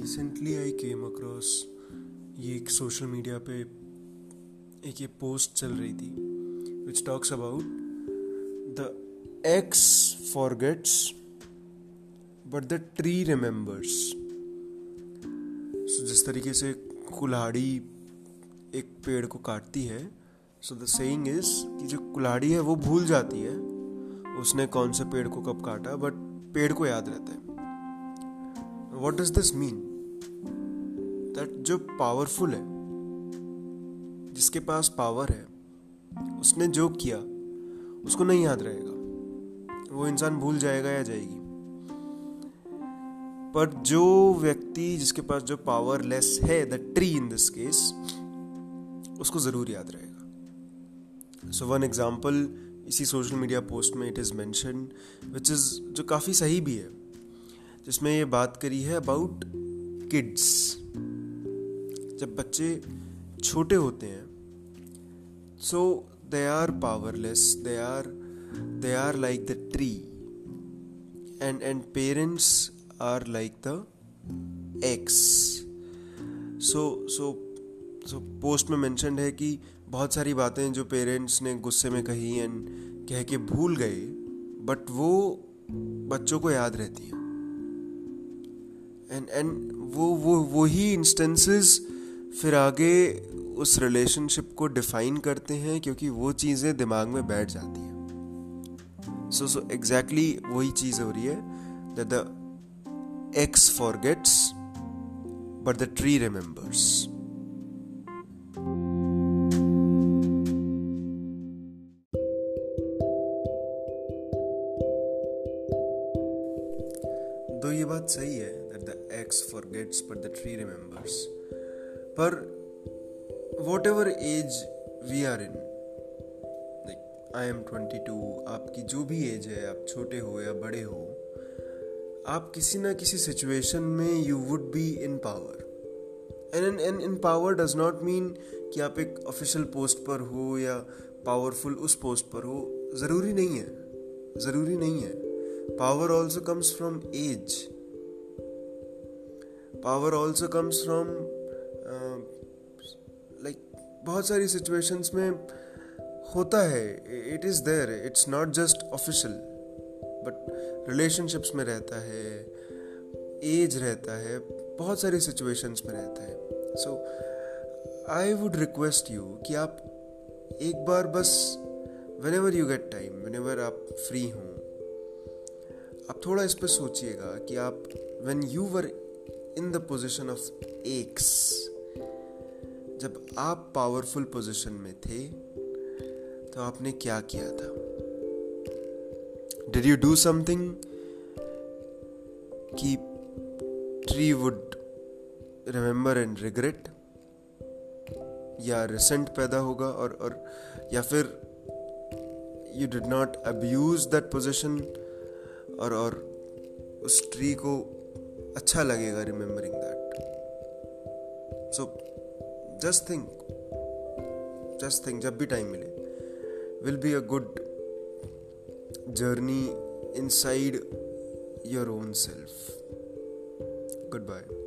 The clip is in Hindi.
रिसेंटली आई केम अक्रॉस ये एक सोशल मीडिया पे एक ये पोस्ट चल रही थी which talks about the axe forgets but the tree remembers जिस तरीके से कुल्हाड़ी एक पेड़ को काटती है सो द सेइंग इज़ कि जो कुल्हाड़ी है वो भूल जाती है, उसने कौन से पेड़ को कब काटा बट पेड़ को याद रहता है। What does this mean that जो पावरफुल है, जिसके पास पावर है, उसने जो किया, उसको नहीं याद रहेगा। वो इंसान भूल जाएगा या जाएगी। पर जो व्यक्ति जिसके पास जो पावर लेस है the tree in this case उसको ज़रूर याद रहेगा। सो वन एग्ज़ाम्पल इसी सोशल मीडिया पोस्ट में it is mention which is जो काफ़ी सही भी है। जिसमें ये बात करी है अबाउट किड्स जब बच्चे छोटे होते हैं so they are powerless they are they are like the tree and and parents are like the axe so so so post में मैंशनड है कि बहुत सारी बातें जो पेरेंट्स ने गुस्से में कही एंड कह के भूल गए बट वो बच्चों को याद रहती हैं। एंड एंड वो वो, वही इंस्टेंसेस फिर आगे उस रिलेशनशिप को डिफाइन करते हैं क्योंकि वो चीज़ें दिमाग में बैठ जाती हैं। सो सो एग्जैक्टली वही चीज़ हो रही है the axe forgets but the tree remembers तो ये बात सही है। The axe forgets but the tree remembers पर whatever age we are in like I am twenty two आपकी जो भी एज है, आप छोटे हो या बड़े हो, आप किसी ना किसी सिचुएशन में you would be in power an and and in power does not mean कि आप एक ऑफिशियल पोस्ट पर हो या पावरफुल उस पोस्ट पर हो, ज़रूरी नहीं है, ज़रूरी नहीं है. Power also comes from age. Power also comes from like बहुत सारी सिचुएशंस में होता है। It is there it's not just official but relationships में रहता है एज रहता है, बहुत सारी सिचुएशंस में रहता है। So I would request you कि आप एक बार बस whenever you get time whenever आप फ्री हों, आप थोड़ा इस पर सोचिएगा कि आप when you were in the position of axe जब आप पावरफुल पोजिशन में थे तो आपने क्या किया था? डिड यू डू समथिंग कि tree would remember and regret या रिसेंट पैदा होगा और और, या फिर you did not abuse that position और और उस ट्री को अच्छा लगेगा remembering that so just think just think जब भी टाइम मिले will be a good journey inside your own self goodbye